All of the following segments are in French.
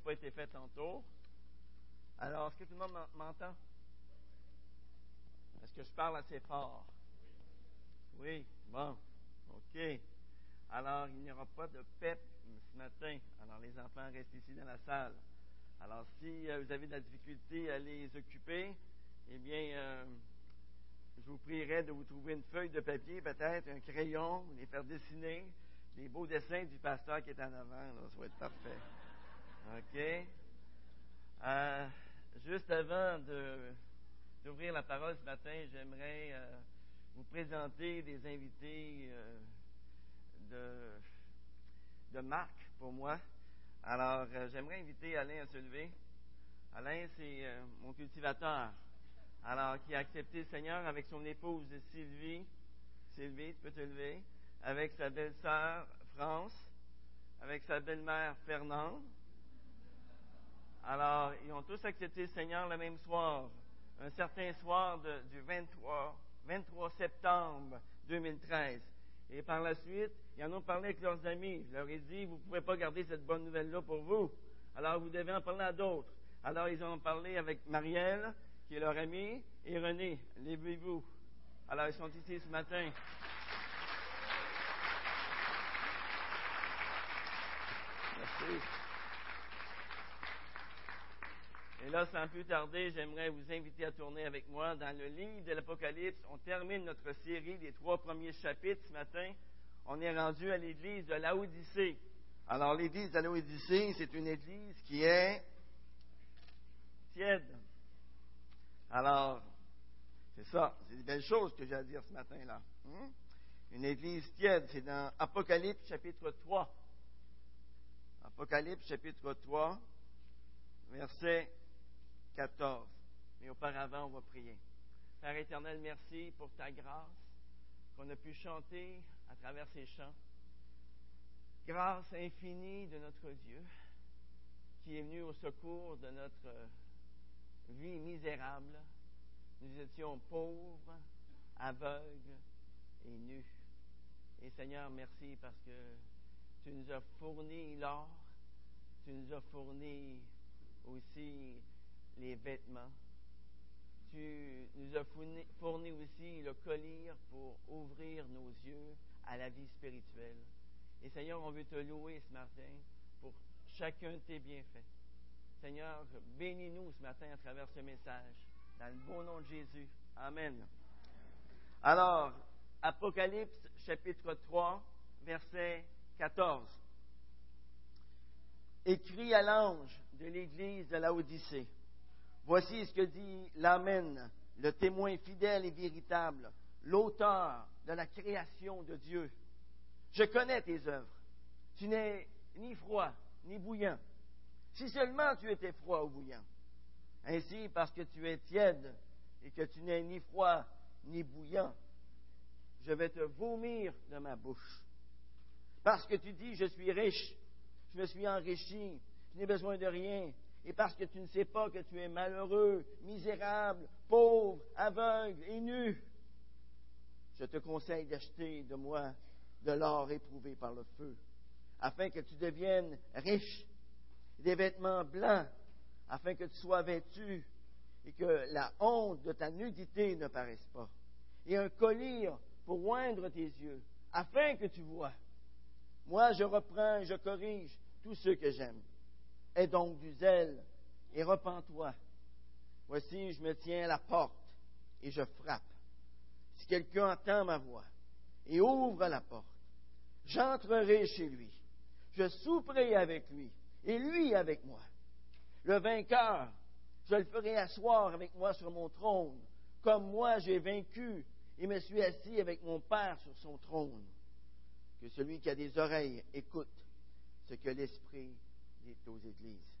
pas été fait tantôt. Alors, est-ce que tout le monde m'entend? Est-ce que je parle assez fort? Oui, bon, OK. Alors, il n'y aura pas de PEP ce matin. Alors, les enfants restent ici dans la salle. Alors, si euh, vous avez de la difficulté à les occuper, eh bien, euh, je vous prierai de vous trouver une feuille de papier, peut-être un crayon, les faire dessiner les beaux dessins du pasteur qui est en avant. ça va être parfait. OK? Euh, juste avant d'ouvrir la parole ce matin, j'aimerais vous présenter des invités de, de marque pour moi. Alors, euh, j'aimerais inviter Alain à se lever. Alain, c'est euh, mon cultivateur. Alors, qui a accepté le Seigneur avec son épouse Sylvie. Sylvie, tu peux te lever. Avec sa belle-sœur France. Avec sa belle-mère Fernande. Alors, ils ont tous accepté le Seigneur le même soir. Un certain soir du 23, 23 septembre 2013. Et par la suite, ils en ont parlé avec leurs amis. Je leur ai dit, vous ne pouvez pas garder cette bonne nouvelle-là pour vous. Alors, vous devez en parler à d'autres. Alors, ils ont parlé avec Marielle, qui est leur amie, et René. Levez-vous. Alors, ils sont ici ce matin. Merci. Et là, sans plus tarder, j'aimerais vous inviter à tourner avec moi dans le livre de l'Apocalypse. On termine notre série des trois premiers chapitres ce matin on est rendu à l'église de Laodicée. Alors, l'église de Laodicée, c'est une église qui est tiède. Alors, c'est ça, c'est des belles choses que j'ai à dire ce matin-là. Hein? Une église tiède, c'est dans Apocalypse chapitre 3. Apocalypse chapitre 3, verset 14. Mais auparavant, on va prier. Père éternel, merci pour ta grâce qu'on a pu chanter à travers ces chants. Grâce infinie de notre Dieu qui est venu au secours de notre vie misérable. Nous étions pauvres, aveugles et nus. Et Seigneur, merci parce que tu nous as fourni l'or, tu nous as fourni aussi les vêtements, tu nous as fourni, aussi le collier pour ouvrir nos yeux à la vie spirituelle. Et Seigneur, on veut te louer ce matin pour chacun de tes bienfaits. Seigneur, bénis-nous ce matin à travers ce message. Dans le beau nom de Jésus. Amen. Alors, Apocalypse chapitre 3, verset 14. Écrit à l'ange de l'église de la Odyssée. Voici ce que dit l'Amen, le témoin fidèle et véritable, l'auteur de la création de Dieu. Je connais tes œuvres. Tu n'es ni froid ni bouillant. Si seulement tu étais froid ou bouillant. Ainsi, parce que tu es tiède et que tu n'es ni froid ni bouillant, je vais te vomir de ma bouche. Parce que tu dis, je suis riche, je me suis enrichi, je n'ai besoin de rien, et parce que tu ne sais pas que tu es malheureux, misérable, pauvre, aveugle et nu, je te conseille d'acheter de moi de l'or éprouvé par le feu, afin que tu deviennes riche, des vêtements blancs, afin que tu sois vêtu et que la honte de ta nudité ne paraisse pas, et un collier pour oindre tes yeux, afin que tu vois. Moi, je reprends et je corrige tous ceux que j'aime. Aie donc du zèle et repens-toi. Voici, je me tiens à la porte et je frappe. Si quelqu'un entend ma voix et ouvre la porte, j'entrerai chez lui. Je souperai avec lui et lui avec moi. Le vainqueur, je le ferai asseoir avec moi sur mon trône, comme moi j'ai vaincu et me suis assis avec mon Père sur son trône. Que celui qui a des oreilles écoute ce que l'Esprit aux églises.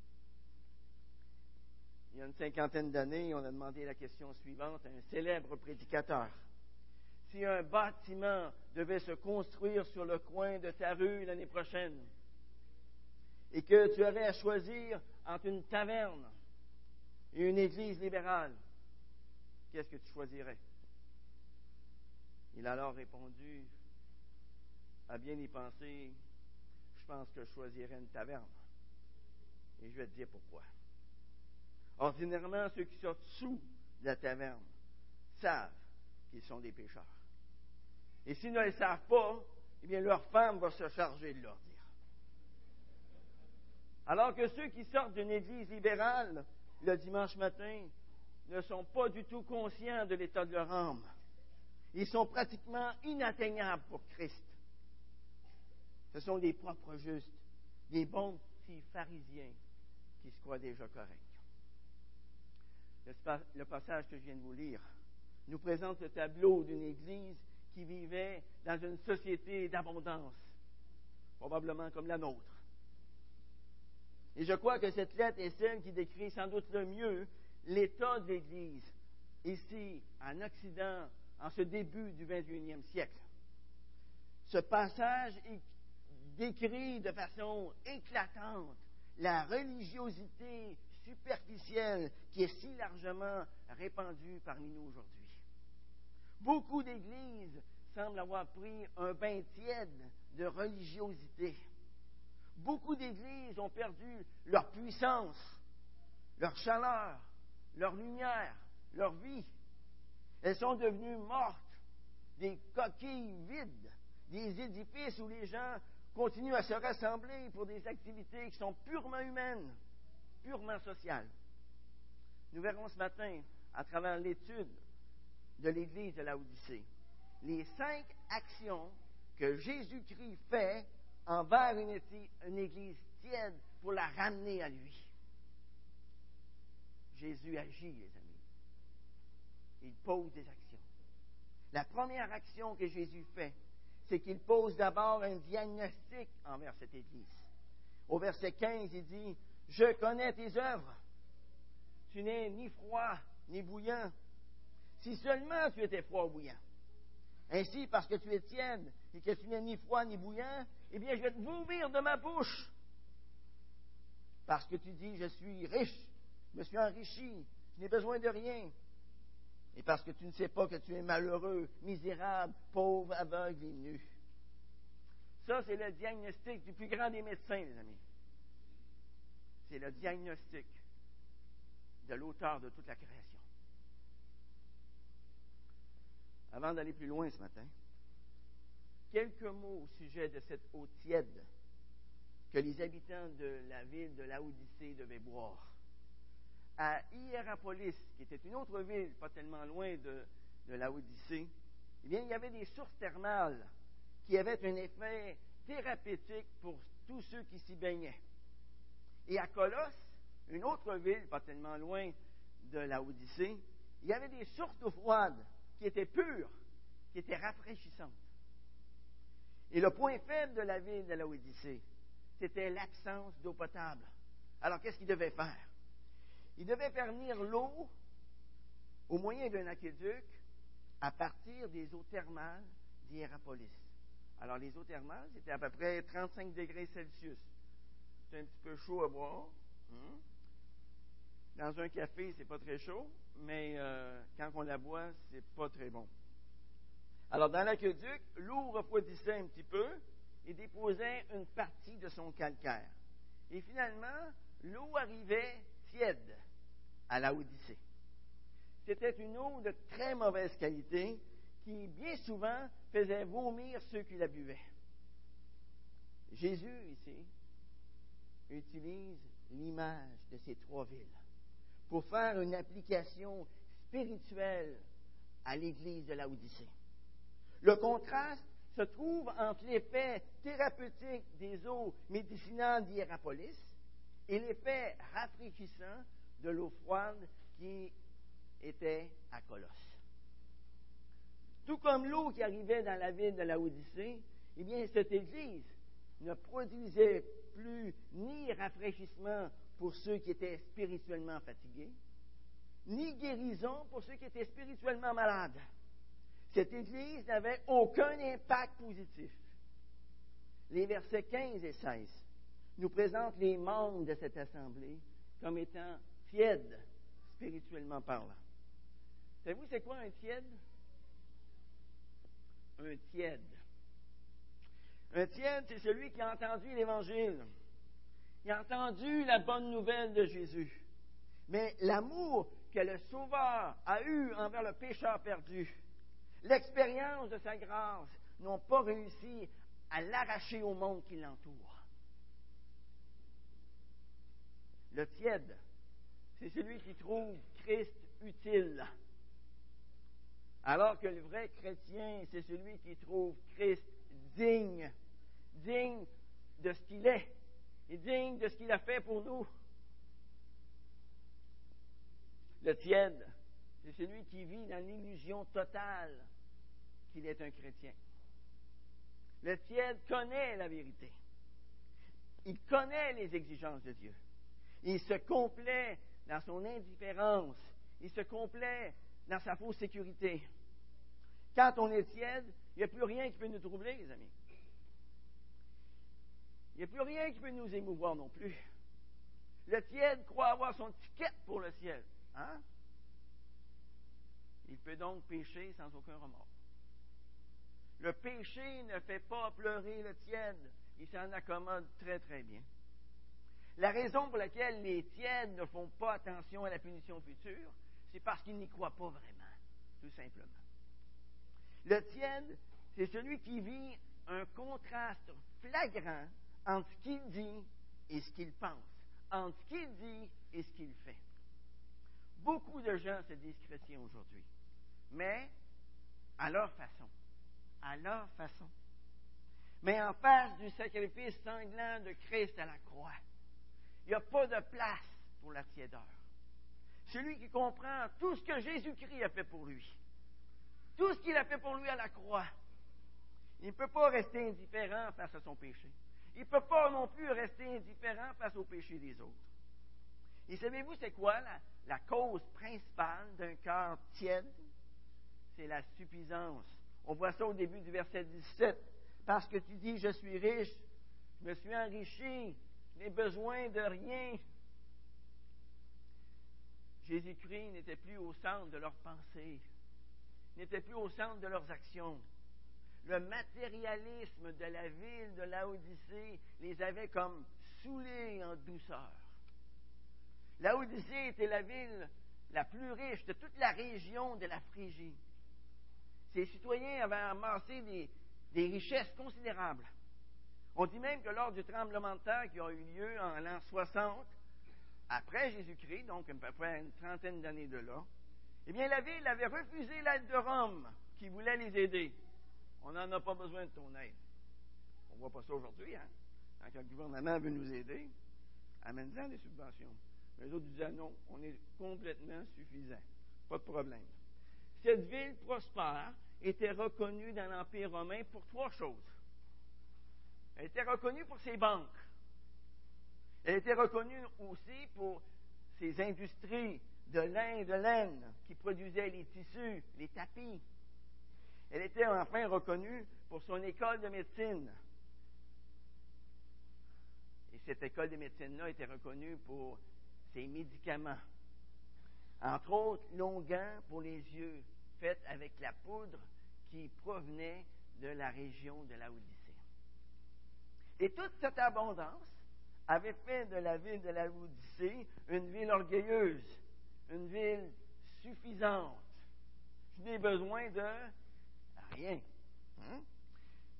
Il y a une cinquantaine d'années, on a demandé la question suivante à un célèbre prédicateur. Si un bâtiment devait se construire sur le coin de ta rue l'année prochaine et que tu aurais à choisir entre une taverne et une église libérale, qu'est-ce que tu choisirais? Il a alors répondu, à bien y penser, je pense que je choisirais une taverne. Et je vais te dire pourquoi. Ordinairement, ceux qui sortent sous la taverne savent qu'ils sont des pécheurs. Et s'ils ne le savent pas, eh bien, leur femme va se charger de leur dire. Alors que ceux qui sortent d'une église libérale le dimanche matin ne sont pas du tout conscients de l'état de leur âme. Ils sont pratiquement inatteignables pour Christ. Ce sont des propres justes, des bons petits pharisiens qui se croient déjà corrects. Le passage que je viens de vous lire nous présente le tableau d'une Église qui vivait dans une société d'abondance, probablement comme la nôtre. Et je crois que cette lettre est celle qui décrit sans doute le mieux l'état de l'Église ici, en Occident, en ce début du 21e siècle. Ce passage décrit de façon éclatante la religiosité superficielle qui est si largement répandue parmi nous aujourd'hui. Beaucoup d'églises semblent avoir pris un bain tiède de religiosité. Beaucoup d'églises ont perdu leur puissance, leur chaleur, leur lumière, leur vie. Elles sont devenues mortes, des coquilles vides, des édifices où les gens continuent à se rassembler pour des activités qui sont purement humaines, purement sociales. Nous verrons ce matin, à travers l'étude de l'Église de la Odyssée, les cinq actions que Jésus-Christ fait envers une, une Église tiède pour la ramener à lui. Jésus agit, les amis. Il pose des actions. La première action que Jésus fait, c'est qu'il pose d'abord un diagnostic envers cette Église. Au verset 15, il dit, Je connais tes œuvres. Tu n'es ni froid ni bouillant. Si seulement tu étais froid ou bouillant. Ainsi, parce que tu es tiède et que tu n'es ni froid ni bouillant, eh bien, je vais te vomir de ma bouche. Parce que tu dis, je suis riche, je me suis enrichi, je n'ai besoin de rien. Et parce que tu ne sais pas que tu es malheureux, misérable, pauvre, aveugle et nu. Ça, c'est le diagnostic du plus grand des médecins, les amis. C'est le diagnostic de l'auteur de toute la création. Avant d'aller plus loin ce matin, quelques mots au sujet de cette eau tiède que les habitants de la ville de Laodicée devaient boire à Hierapolis, qui était une autre ville pas tellement loin de, de Laodicée, eh bien, il y avait des sources thermales qui avaient un effet thérapeutique pour tous ceux qui s'y baignaient. Et à Colosse, une autre ville pas tellement loin de Laodicée, il y avait des sources d'eau froide qui étaient pures, qui étaient rafraîchissantes. Et le point faible de la ville de Laodicée, c'était l'absence d'eau potable. Alors, qu'est-ce qu'ils devaient faire? Il devait faire venir l'eau au moyen d'un aqueduc à partir des eaux thermales d'Hierapolis. Alors, les eaux thermales, c'était à peu près 35 degrés Celsius. C'est un petit peu chaud à boire. Hein? Dans un café, c'est pas très chaud, mais euh, quand on la boit, c'est pas très bon. Alors, dans l'aqueduc, l'eau refroidissait un petit peu et déposait une partie de son calcaire. Et finalement, l'eau arrivait tiède à la Odyssée. C'était une eau de très mauvaise qualité qui, bien souvent, faisait vomir ceux qui la buvaient. Jésus, ici, utilise l'image de ces trois villes pour faire une application spirituelle à l'Église de la Odyssée. Le contraste se trouve entre l'effet thérapeutique des eaux médicinales d'Hierapolis et l'effet rafraîchissant de l'eau froide qui était à Colosse. Tout comme l'eau qui arrivait dans la ville de la Odyssée, eh bien, cette Église ne produisait plus ni rafraîchissement pour ceux qui étaient spirituellement fatigués, ni guérison pour ceux qui étaient spirituellement malades. Cette Église n'avait aucun impact positif. Les versets 15 et 16 nous présentent les membres de cette assemblée comme étant tiède, spirituellement parlant. Savez-vous, c'est quoi un tiède? Un tiède. Un tiède, c'est celui qui a entendu l'Évangile Il a entendu la bonne nouvelle de Jésus. Mais l'amour que le Sauveur a eu envers le pécheur perdu, l'expérience de sa grâce, n'ont pas réussi à l'arracher au monde qui l'entoure. Le tiède, c'est celui qui trouve Christ utile. Alors que le vrai chrétien, c'est celui qui trouve Christ digne, digne de ce qu'il est et digne de ce qu'il a fait pour nous. Le tiède, c'est celui qui vit dans l'illusion totale qu'il est un chrétien. Le tiède connaît la vérité. Il connaît les exigences de Dieu. Il se complaît dans son indifférence. Il se complaît dans sa fausse sécurité. Quand on est tiède, il n'y a plus rien qui peut nous troubler, les amis. Il n'y a plus rien qui peut nous émouvoir non plus. Le tiède croit avoir son ticket pour le ciel. Hein? Il peut donc pécher sans aucun remords. Le péché ne fait pas pleurer le tiède. Il s'en accommode très, très bien. La raison pour laquelle les tièdes ne font pas attention à la punition future, c'est parce qu'ils n'y croient pas vraiment, tout simplement. Le tiède, c'est celui qui vit un contraste flagrant entre ce qu'il dit et ce qu'il pense, entre ce qu'il dit et ce qu'il fait. Beaucoup de gens se disent chrétiens aujourd'hui, mais à leur façon, à leur façon. Mais en face du sacrifice sanglant de Christ à la croix, n'y a pas de place pour la tiédeur. Celui qui comprend tout ce que Jésus-Christ a fait pour lui, tout ce qu'il a fait pour lui à la croix, il ne peut pas rester indifférent face à son péché. Il ne peut pas non plus rester indifférent face au péché des autres. Et savez-vous, c'est quoi la, la cause principale d'un cœur tiède? C'est la suffisance. On voit ça au début du verset 17. Parce que tu dis, je suis riche, je me suis enrichi, n'ai besoin de rien. Jésus-Christ n'était plus au centre de leurs pensées, n'était plus au centre de leurs actions. Le matérialisme de la ville de Laodicée les avait comme saoulés en douceur. Laodicée était la ville la plus riche de toute la région de la Phrygie. Ses citoyens avaient amassé des, des richesses considérables. On dit même que lors du tremblement de terre qui a eu lieu en l'an 60, après Jésus-Christ, donc à peu près une trentaine d'années de là, eh bien, la ville avait refusé l'aide de Rome qui voulait les aider. On n'en a pas besoin de ton aide. On ne voit pas ça aujourd'hui, hein? Quand le gouvernement veut nous aider, amène-en des subventions. Les autres disaient non, on est complètement suffisant. Pas de problème. Cette ville prospère était reconnue dans l'Empire romain pour trois choses. Elle était reconnue pour ses banques. Elle était reconnue aussi pour ses industries de lin et de laine qui produisaient les tissus, les tapis. Elle était enfin reconnue pour son école de médecine. Et cette école de médecine-là était reconnue pour ses médicaments. Entre autres, longuants pour les yeux, faits avec la poudre qui provenait de la région de la Odyssée. Et toute cette abondance avait fait de la ville de la Odyssée une ville orgueilleuse, une ville suffisante. Je n'ai besoin de rien. Hein?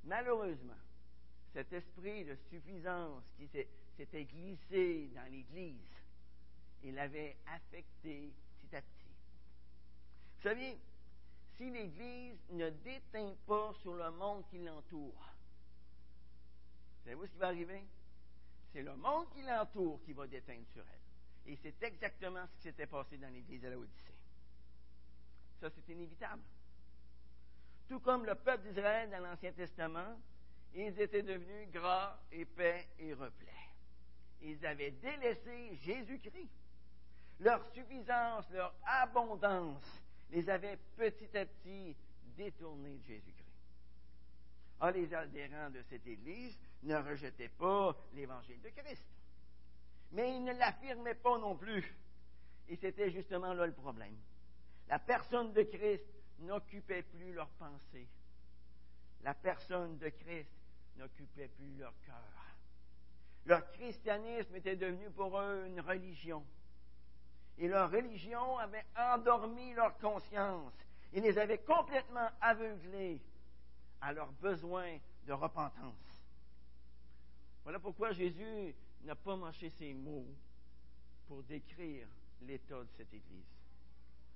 Malheureusement, cet esprit de suffisance qui s'était glissé dans l'Église, il avait affecté petit à petit. Vous savez, si l'Église ne déteint pas sur le monde qui l'entoure, savez-vous ce qui va arriver? C'est le monde qui l'entoure qui va déteindre sur elle. Et c'est exactement ce qui s'était passé dans l'Église de la Odyssée. Ça, c'est inévitable. Tout comme le peuple d'Israël dans l'Ancien Testament, ils étaient devenus gras, épais et replets. Ils avaient délaissé Jésus-Christ. Leur suffisance, leur abondance les avait petit à petit détournés de Jésus-Christ. Ah, les adhérents de cette Église ne rejetaient pas l'Évangile de Christ. Mais ils ne l'affirmaient pas non plus. Et c'était justement là le problème. La personne de Christ n'occupait plus leur pensée. La personne de Christ n'occupait plus leur cœur. Leur christianisme était devenu pour eux une religion. Et leur religion avait endormi leur conscience et les avait complètement aveuglés à leurs besoins de repentance. Voilà pourquoi Jésus n'a pas mâché ses mots pour décrire l'état de cette Église.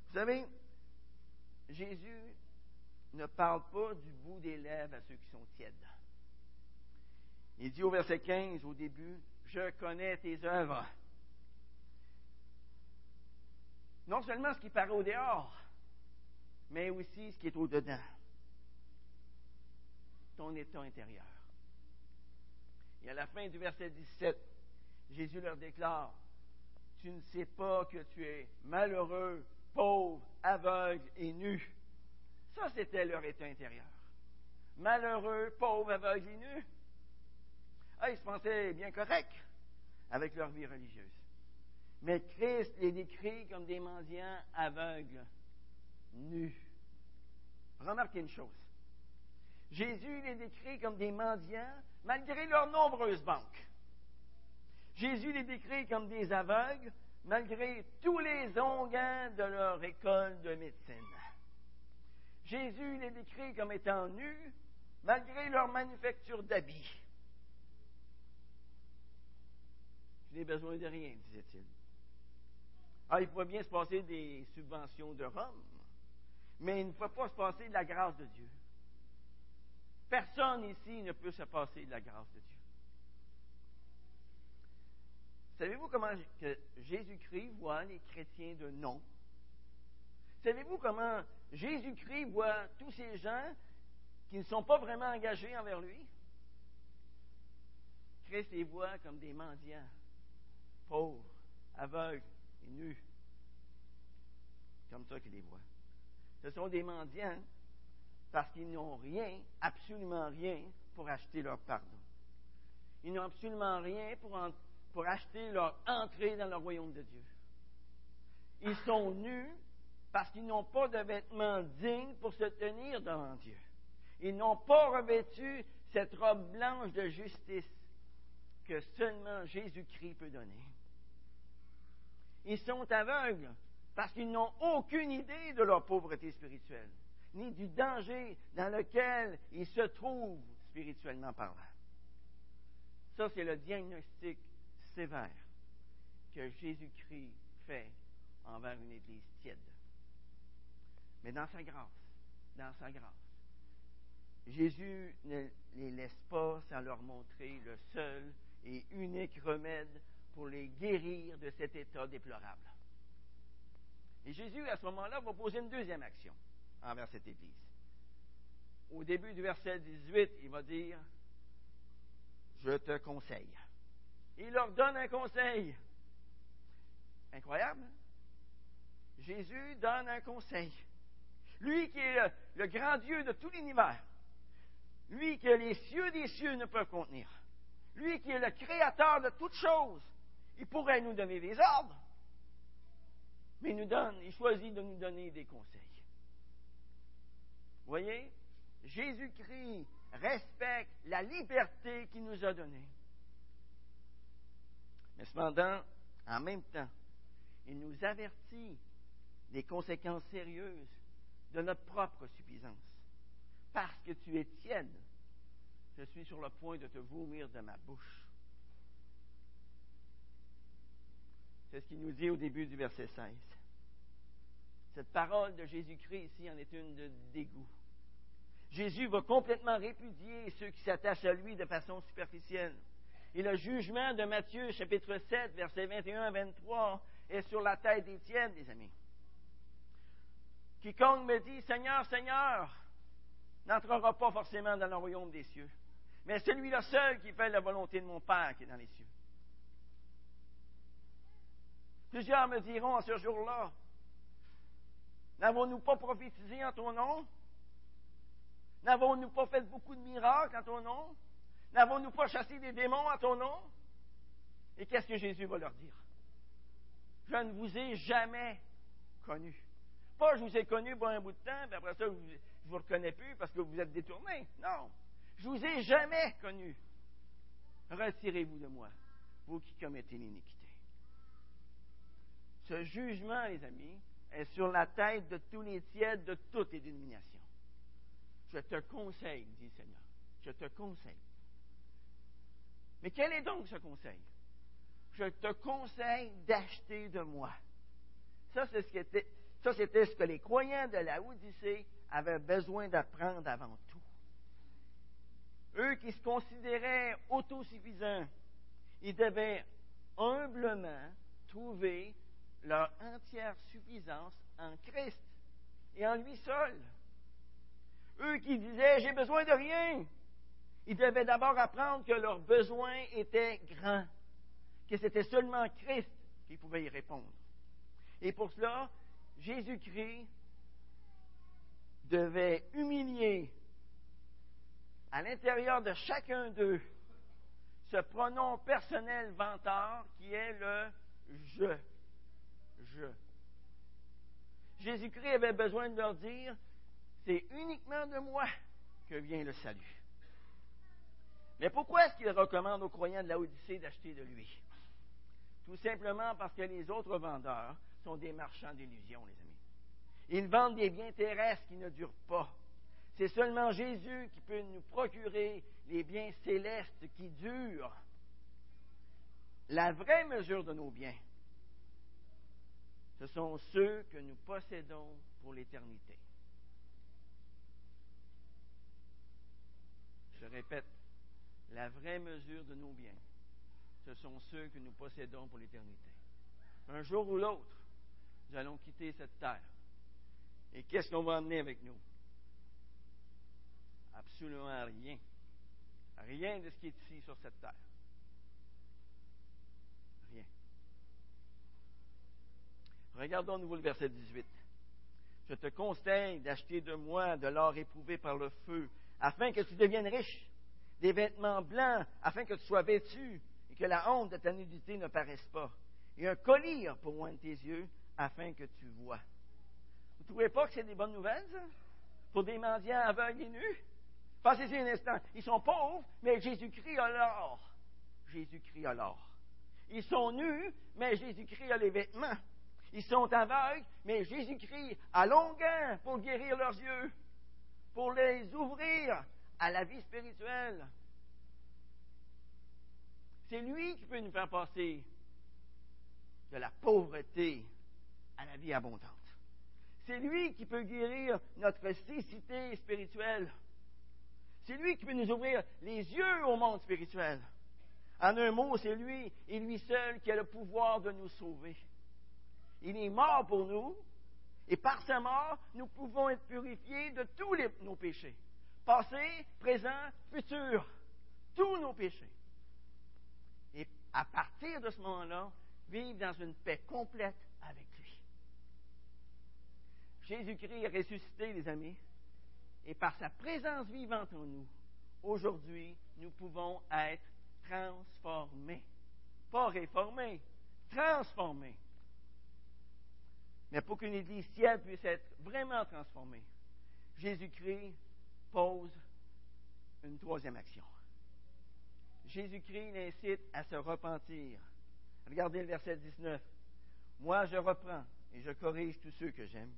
Vous savez, Jésus ne parle pas du bout des lèvres à ceux qui sont tièdes. Il dit au verset 15, au début, Je connais tes œuvres. Non seulement ce qui paraît au dehors, mais aussi ce qui est au-dedans. Ton état intérieur. Et à la fin du verset 17, Jésus leur déclare, Tu ne sais pas que tu es malheureux, pauvre, aveugle et nu. Ça, c'était leur état intérieur. Malheureux, pauvre, aveugle et nu. Ah, ils se pensaient bien corrects avec leur vie religieuse. Mais Christ les décrit comme des mendiants aveugles, nus. Remarquez une chose. Jésus les décrit comme des mendiants malgré leurs nombreuses banques. Jésus les décrit comme des aveugles malgré tous les onguents de leur école de médecine. Jésus les décrit comme étant nus malgré leur manufacture d'habits. Je n'ai besoin de rien, disait-il. Ah, il pourrait bien se passer des subventions de Rome, mais il ne peut pas se passer de la grâce de Dieu. Personne ici ne peut se passer de la grâce de Dieu. Savez-vous comment Jésus-Christ voit les chrétiens de nom? Savez-vous comment Jésus-Christ voit tous ces gens qui ne sont pas vraiment engagés envers lui? Christ les voit comme des mendiants, pauvres, aveugles et nus. Comme ça qu'il les voit. Ce sont des mendiants parce qu'ils n'ont rien, absolument rien, pour acheter leur pardon. Ils n'ont absolument rien pour, acheter leur entrée dans le royaume de Dieu. Ils sont nus parce qu'ils n'ont pas de vêtements dignes pour se tenir devant Dieu. Ils n'ont pas revêtu cette robe blanche de justice que seulement Jésus-Christ peut donner. Ils sont aveugles parce qu'ils n'ont aucune idée de leur pauvreté spirituelle, ni du danger dans lequel ils se trouvent spirituellement parlant. Ça, c'est le diagnostic sévère que Jésus-Christ fait envers une Église tiède. Mais dans sa grâce, dans sa grâce, Jésus ne les laisse pas sans leur montrer le seul et unique remède pour les guérir de cet état déplorable. Et Jésus, à ce moment-là, va poser une deuxième action envers cette Église. Au début du verset 18, il va dire, Je te conseille. Il leur donne un conseil. Incroyable. Hein? Jésus donne un conseil. Lui qui est le, grand Dieu de tout l'univers. Lui que les cieux des cieux ne peuvent contenir. Lui qui est le créateur de toutes choses. Il pourrait nous donner des ordres. Mais il nous donne, il choisit de nous donner des conseils. Voyez? Jésus-Christ respecte la liberté qu'il nous a donnée. Mais cependant, en même temps, il nous avertit des conséquences sérieuses de notre propre suffisance. Parce que tu es tiède, je suis sur le point de te vomir de ma bouche. C'est ce qu'il nous dit au début du verset 16. Cette parole de Jésus-Christ ici en est une de dégoût. Jésus va complètement répudier ceux qui s'attachent à lui de façon superficielle. Et le jugement de Matthieu, chapitre 7, versets 21 à 23, est sur la tête des tiennes, les amis. Quiconque me dit Seigneur, Seigneur, n'entrera pas forcément dans le royaume des cieux, mais celui-là seul qui fait la volonté de mon Père qui est dans les cieux. Plusieurs me diront à ce jour-là N'avons-nous pas prophétisé en ton nom? N'avons-nous pas fait beaucoup de miracles en ton nom? N'avons-nous pas chassé des démons en ton nom? Et qu'est-ce que Jésus va leur dire? Je ne vous ai jamais connu. Pas je vous ai connu pour un bout de temps, puis après ça, je ne vous reconnais plus parce que vous êtes détourné. Non. Je vous ai jamais connu. retirez-vous de moi, vous qui commettez l'iniquité. Ce jugement, les amis, est sur la tête de tous les tièdes de toutes les dénominations. Je te conseille, dit le Seigneur, je te conseille. Mais quel est donc ce conseil? Je te conseille d'acheter de moi. Ça, c'était ce que les croyants de la Odyssée avaient besoin d'apprendre avant tout. Eux qui se considéraient autosuffisants, ils devaient humblement trouver leur entière suffisance en Christ et en lui seul. Eux qui disaient J'ai besoin de rien, ils devaient d'abord apprendre que leurs besoins étaient grands, que c'était seulement Christ qui pouvait y répondre. Et pour cela, Jésus-Christ devait humilier à l'intérieur de chacun d'eux ce pronom personnel vantard qui est le je. Jésus-Christ avait besoin de leur dire, c'est uniquement de moi que vient le salut. Mais pourquoi est-ce qu'il recommande aux croyants de la Odyssée d'acheter de lui? Tout simplement parce que les autres vendeurs sont des marchands d'illusions, les amis. Ils vendent des biens terrestres qui ne durent pas. C'est seulement Jésus qui peut nous procurer les biens célestes qui durent. La vraie mesure de nos biens, ce sont ceux que nous possédons pour l'éternité. Je répète, la vraie mesure de nos biens, ce sont ceux que nous possédons pour l'éternité. Un jour ou l'autre, nous allons quitter cette terre. Et qu'est-ce qu'on va emmener avec nous? Absolument rien. Rien de ce qui est ici sur cette terre. Rien. Regardons nouveau le verset 18. Je te conseille d'acheter de moi de l'or éprouvé par le feu, afin que tu deviennes riche, des vêtements blancs, afin que tu sois vêtu, et que la honte de ta nudité ne paraisse pas, et un collier pour oindre tes yeux, afin que tu vois. Vous ne trouvez pas que c'est des bonnes nouvelles, ça? Pour des mendiants aveugles et nus? Pensez-y un instant. Ils sont pauvres, mais Jésus-Christ a l'or. Jésus-Christ a l'or. Ils sont nus, mais Jésus-Christ a les vêtements. Ils sont aveugles, mais Jésus-Christ a longueur pour guérir leurs yeux, pour les ouvrir à la vie spirituelle. C'est lui qui peut nous faire passer de la pauvreté à la vie abondante. C'est lui qui peut guérir notre cécité spirituelle. C'est lui qui peut nous ouvrir les yeux au monde spirituel. En un mot, c'est lui et lui seul qui a le pouvoir de nous sauver. Il est mort pour nous, et par sa mort, nous pouvons être purifiés de tous nos péchés. Passé, présent, futur. Tous nos péchés. Et à partir de ce moment-là, vivre dans une paix complète avec lui. Jésus-Christ est ressuscité, les amis, et par sa présence vivante en nous, aujourd'hui, nous pouvons être transformés. Pas réformés, transformés. Mais pour qu'une Église ciel puisse être vraiment transformée, Jésus-Christ pose une troisième action. Jésus-Christ l'incite à se repentir. Regardez le verset 19. Moi, je reprends et je corrige tous ceux que j'aime.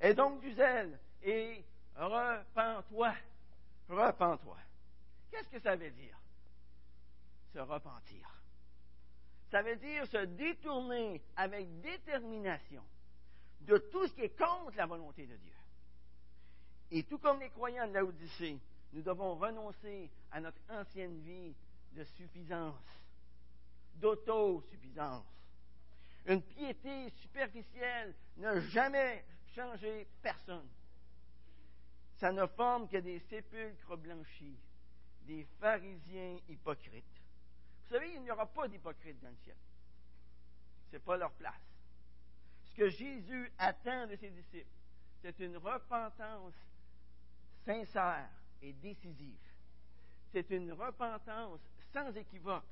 Et donc du zèle et repens-toi. Repens-toi. Qu'est-ce que ça veut dire? Se repentir. Ça veut dire se détourner avec détermination de tout ce qui est contre la volonté de Dieu. Et tout comme les croyants de la Odyssée, nous devons renoncer à notre ancienne vie de suffisance, d'autosuffisance. Une piété superficielle n'a jamais changé personne. Ça ne forme que des sépulcres blanchis, des pharisiens hypocrites. Vous savez, il n'y aura pas d'hypocrites dans le ciel. Ce n'est pas leur place. Que Jésus attend de ses disciples, c'est une repentance sincère et décisive. C'est une repentance sans équivoque.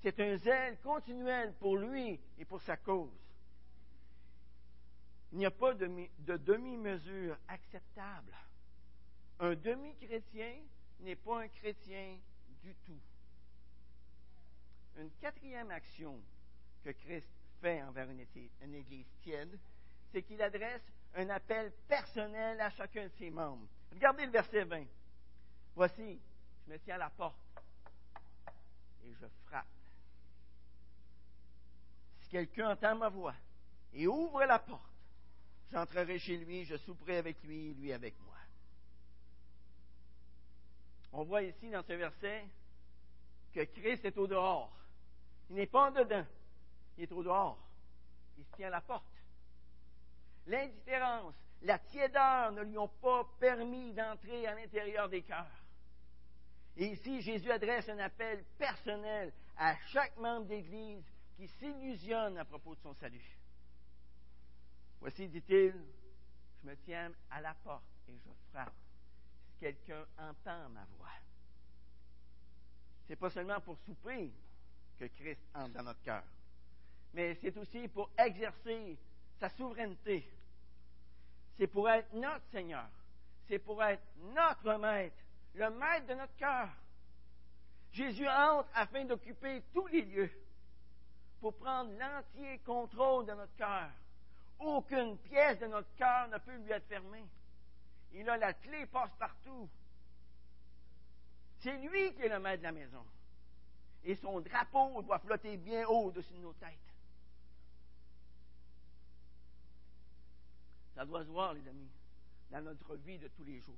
C'est un zèle continuel pour lui et pour sa cause. Il n'y a pas de, de demi-mesure acceptable. Un demi-chrétien n'est pas un chrétien du tout. une quatrième action que Christ envers une, une Église tiède, c'est qu'il adresse un appel personnel à chacun de ses membres. Regardez le verset 20. Voici, je me tiens à la porte et je frappe. Si quelqu'un entend ma voix et ouvre la porte, j'entrerai chez lui, je souperai avec lui, lui avec moi. On voit ici dans ce verset que Christ est au dehors. Il n'est pas en dedans, il est au dehors. Il se tient à la porte. L'indifférence, la tiédeur ne lui ont pas permis d'entrer à l'intérieur des cœurs. Et ici, Jésus adresse un appel personnel à chaque membre d'Église qui s'illusionne à propos de son salut. Voici, dit-il, je me tiens à la porte et je frappe. Si quelqu'un entend ma voix. C'est pas seulement pour souper que Christ entre dans notre cœur, mais c'est aussi pour exercer sa souveraineté. C'est pour être notre Seigneur. C'est pour être notre Maître, le Maître de notre cœur. Jésus entre afin d'occuper tous les lieux, pour prendre l'entier contrôle de notre cœur. Aucune pièce de notre cœur ne peut lui être fermée. Il a la clé passe-partout. C'est lui qui est le maître de la maison. Et son drapeau doit flotter bien haut au-dessus de nos têtes. Ça doit se voir, les amis, dans notre vie de tous les jours.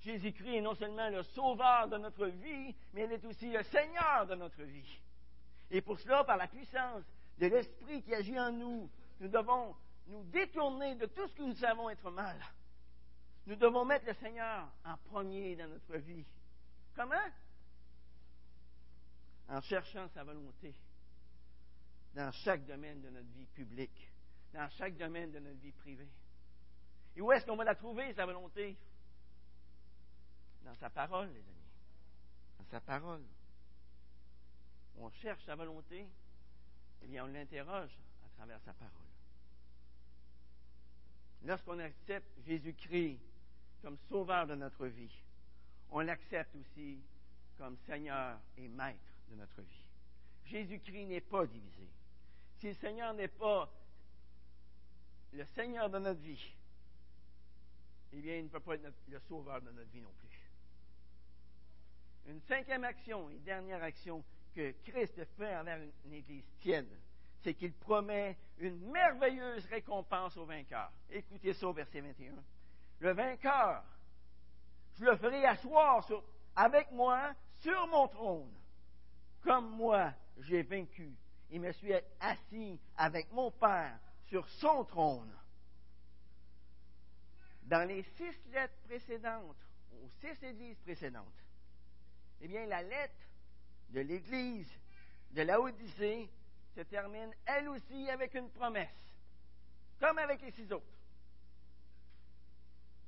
Jésus-Christ est non seulement le sauveur de notre vie, mais il est aussi le Seigneur de notre vie. Et pour cela, par la puissance de l'Esprit qui agit en nous, nous devons nous détourner de tout ce que nous savons être mal. Nous devons mettre le Seigneur en premier dans notre vie. Comment? En cherchant sa volonté dans chaque domaine de notre vie publique dans chaque domaine de notre vie privée. Et où est-ce qu'on va la trouver, sa volonté? Dans sa parole, les amis. Dans sa parole. On cherche sa volonté, eh bien, on l'interroge à travers sa parole. Lorsqu'on accepte Jésus-Christ comme sauveur de notre vie, on l'accepte aussi comme Seigneur et Maître de notre vie. Jésus-Christ n'est pas divisé. Si le Seigneur n'est pas le Seigneur de notre vie, eh bien, il ne peut pas être le sauveur de notre vie non plus. Une cinquième action et dernière action que Christ fait envers une, église tienne, c'est qu'il promet une merveilleuse récompense au vainqueur. Écoutez ça au verset 21. Le vainqueur, je le ferai asseoir avec moi sur mon trône, comme moi j'ai vaincu et me suis assis avec mon Père sur son trône. Dans les six lettres précédentes, aux six églises précédentes, eh bien, la lettre de l'église de la Odyssée se termine elle aussi avec une promesse, comme avec les six autres.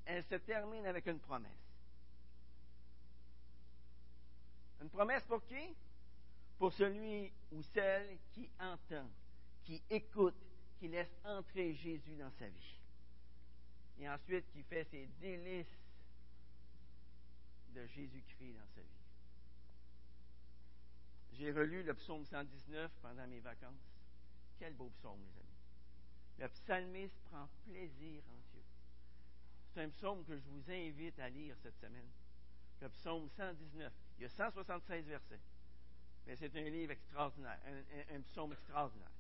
Elle se termine avec une promesse. Une promesse pour qui? Pour celui ou celle qui entend, qui écoute qui laisse entrer Jésus dans sa vie. Et ensuite qui fait ses délices de Jésus-Christ dans sa vie. J'ai relu le psaume 119 pendant mes vacances. Quel beau psaume, les amis. Le psalmiste prend plaisir en Dieu. C'est un psaume que je vous invite à lire cette semaine. Le psaume 119. Il y a 176 versets. Mais c'est un livre extraordinaire, un psaume extraordinaire.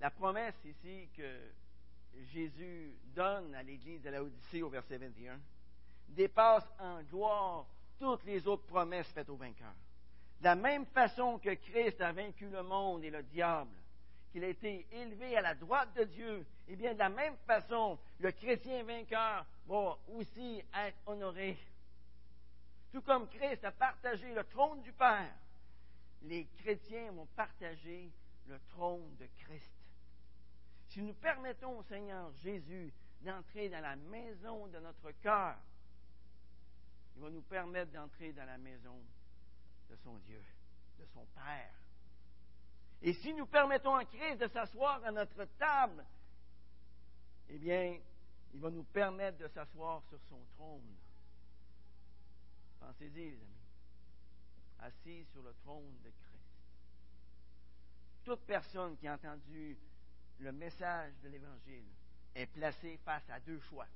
La promesse ici que Jésus donne à l'Église de la Odyssée au verset 21 dépasse en gloire toutes les autres promesses faites aux vainqueurs. De la même façon que Christ a vaincu le monde et le diable, qu'il a été élevé à la droite de Dieu, et eh bien de la même façon, le chrétien vainqueur va aussi être honoré. Tout comme Christ a partagé le trône du Père, les chrétiens vont partager le trône de Christ. Si nous permettons au Seigneur Jésus d'entrer dans la maison de notre cœur, il va nous permettre d'entrer dans la maison de son Dieu, de son Père. Et si nous permettons à Christ de s'asseoir à notre table, eh bien, il va nous permettre de s'asseoir sur son trône. Pensez-y, les amis. assis sur le trône de Christ. Toute personne qui a entendu le message de l'Évangile est placée face à deux choix.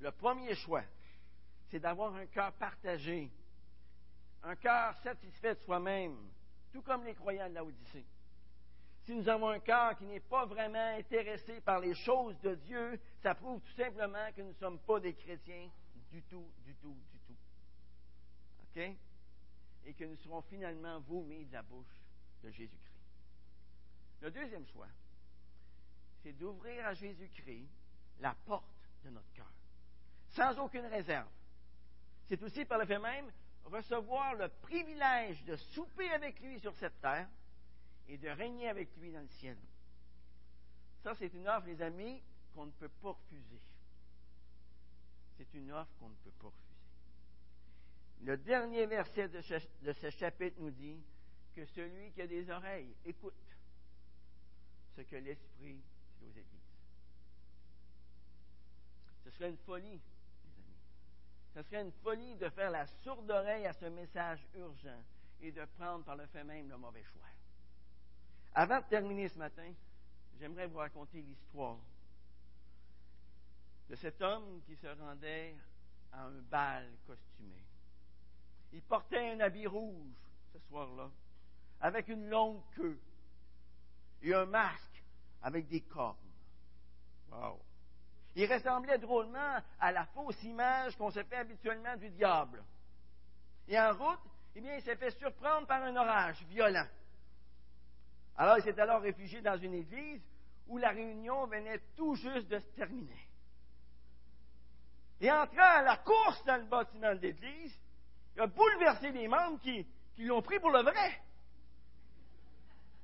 Le premier choix, c'est d'avoir un cœur partagé, un cœur satisfait de soi-même, tout comme les croyants de l'Odyssée. Si nous avons un cœur qui n'est pas vraiment intéressé par les choses de Dieu, ça prouve tout simplement que nous ne sommes pas des chrétiens du tout, du tout, du tout. OK? Et que nous serons finalement vomis de la bouche de Jésus-Christ. Le deuxième choix, c'est d'ouvrir à Jésus-Christ la porte de notre cœur, sans aucune réserve. C'est aussi par le fait même recevoir le privilège de souper avec lui sur cette terre et de régner avec lui dans le ciel. Ça, c'est une offre, les amis, qu'on ne peut pas refuser. C'est une offre qu'on ne peut pas refuser. Le dernier verset de ce, chapitre nous dit que celui qui a des oreilles écoute que l'Esprit dit aux Églises. Ce serait une folie, les amis. Ce serait une folie de faire la sourde oreille à ce message urgent et de prendre par le fait même le mauvais choix. Avant de terminer ce matin, j'aimerais vous raconter l'histoire de cet homme qui se rendait à un bal costumé. Il portait un habit rouge ce soir-là, avec une longue queue et un masque avec des cornes. Wow! Il ressemblait drôlement à la fausse image qu'on se fait habituellement du diable. Et en route, eh bien, il s'est fait surprendre par un orage violent. Alors, il s'est alors réfugié dans une église où la réunion venait tout juste de se terminer. Et entrant à la course dans le bâtiment de l'église, il a bouleversé les membres qui, l'ont pris pour le vrai.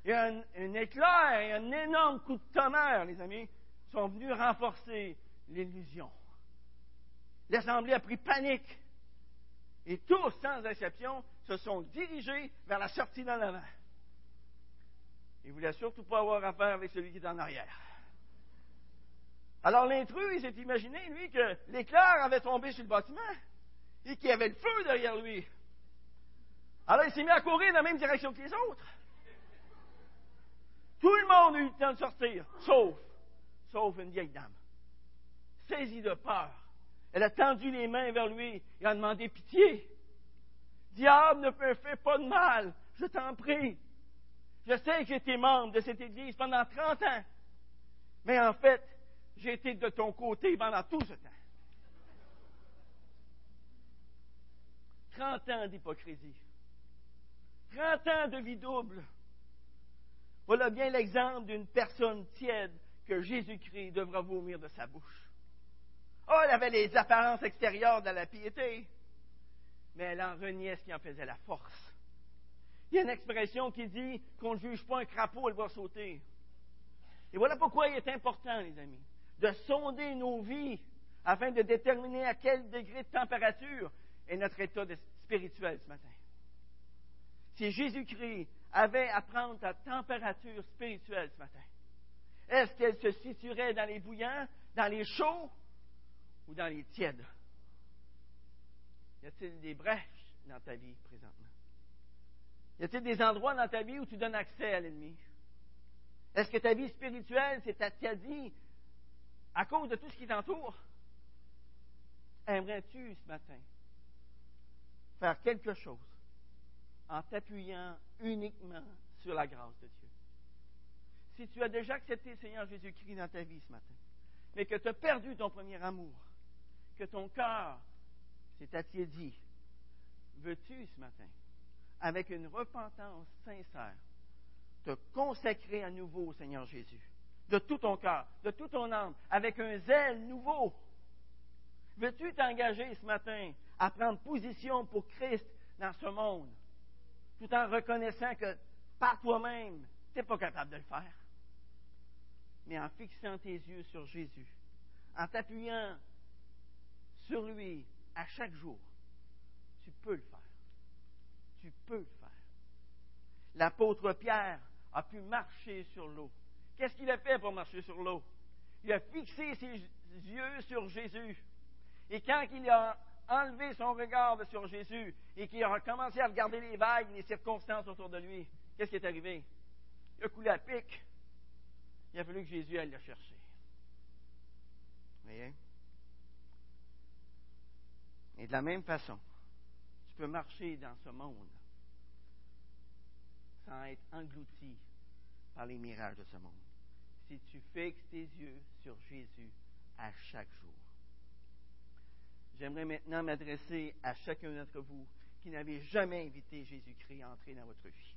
Il y a un, éclair et un énorme coup de tonnerre, les amis, sont venus renforcer l'illusion. L'Assemblée a pris panique. Et tous, sans exception, se sont dirigés vers la sortie dans l'avant. Il ne voulait surtout pas avoir affaire avec celui qui est en arrière. Alors l'intrus, il s'est imaginé, lui, que l'éclair avait tombé sur le bâtiment et qu'il y avait le feu derrière lui. Alors il s'est mis à courir dans la même direction que les autres. Tout le monde a eu le temps de sortir, sauf, sauf une vieille dame. Saisie de peur, elle a tendu les mains vers lui et a demandé pitié. Diable ne peut faire pas de mal, je t'en prie. Je sais que j'étais membre de cette Église pendant 30 ans, mais en fait, j'ai été de ton côté pendant tout ce temps. 30 ans d'hypocrisie. 30 ans de vie double. Voilà bien l'exemple d'une personne tiède que Jésus-Christ devra vomir de sa bouche. Oh, elle avait les apparences extérieures de la piété, mais elle en reniait ce qui en faisait la force. Il y a une expression qui dit qu'on ne juge pas un crapaud, elle va sauter. Et voilà pourquoi il est important, les amis, de sonder nos vies afin de déterminer à quel degré de température est notre état spirituel ce matin. Si Jésus-Christ avait à prendre ta température spirituelle ce matin, est-ce qu'elle se situerait dans les bouillants, dans les chauds ou dans les tièdes? Y a-t-il des brèches dans ta vie présentement? Y a-t-il des endroits dans ta vie où tu donnes accès à l'ennemi? Est-ce que ta vie spirituelle s'est attiadie à cause de tout ce qui t'entoure? Aimerais-tu ce matin faire quelque chose en t'appuyant uniquement sur la grâce de Dieu? Si tu as déjà accepté le Seigneur Jésus-Christ dans ta vie ce matin, mais que tu as perdu ton premier amour, que ton cœur s'est attiédi, veux-tu ce matin avec une repentance sincère, te consacrer à nouveau au Seigneur Jésus, de tout ton cœur, de toute ton âme, avec un zèle nouveau. Veux-tu t'engager ce matin à prendre position pour Christ dans ce monde, tout en reconnaissant que par toi-même, tu n'es pas capable de le faire, mais en fixant tes yeux sur Jésus, en t'appuyant sur lui à chaque jour, tu peux le faire tu peux le faire. L'apôtre Pierre a pu marcher sur l'eau. Qu'est-ce qu'il a fait pour marcher sur l'eau? Il a fixé ses yeux sur Jésus. Et quand il a enlevé son regard sur Jésus et qu'il a commencé à regarder les vagues, les circonstances autour de lui, qu'est-ce qui est arrivé? Il a coulé à pic. Il a fallu que Jésus aille le chercher. Vous voyez? Et de la même façon, tu peux marcher dans ce monde sans être englouti par les mirages de ce monde. Si tu fixes tes yeux sur Jésus à chaque jour. J'aimerais maintenant m'adresser à chacun d'entre vous qui n'avez jamais invité Jésus-Christ à entrer dans votre vie.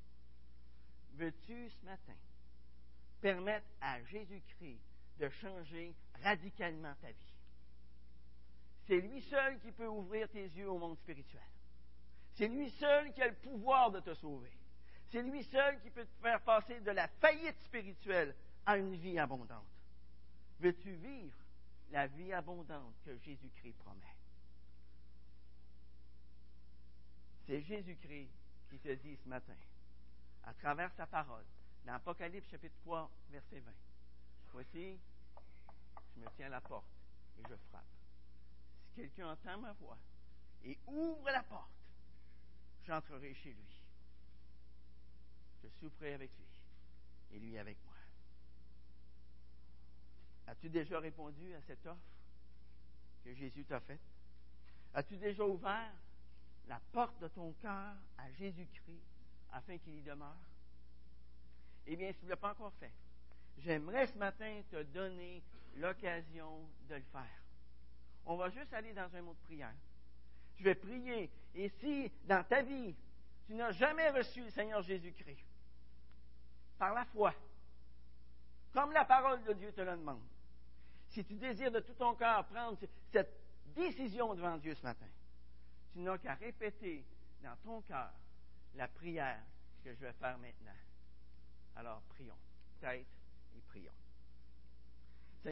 Veux-tu ce matin permettre à Jésus-Christ de changer radicalement ta vie? C'est lui seul qui peut ouvrir tes yeux au monde spirituel. C'est lui seul qui a le pouvoir de te sauver. C'est lui seul qui peut te faire passer de la faillite spirituelle à une vie abondante. Veux-tu vivre la vie abondante que Jésus-Christ promet? C'est Jésus-Christ qui te dit ce matin, à travers sa parole, dans Apocalypse chapitre 3, verset 20. Voici, je me tiens à la porte et je frappe. Si quelqu'un entend ma voix et ouvre la porte, j'entrerai chez lui. Je souffrai avec lui et lui avec moi. As-tu déjà répondu à cette offre que Jésus t'a faite? As-tu déjà ouvert la porte de ton cœur à Jésus-Christ afin qu'il y demeure? Eh bien, si tu ne l'as pas encore fait, j'aimerais ce matin te donner l'occasion de le faire. On va juste aller dans un mot de prière. Je vais prier. Et si dans ta vie, tu n'as jamais reçu le Seigneur Jésus-Christ, par la foi, comme la parole de Dieu te le demande, si tu désires de tout ton cœur prendre cette décision devant Dieu ce matin, tu n'as qu'à répéter dans ton cœur la prière que je vais faire maintenant. Alors prions, tête et prions.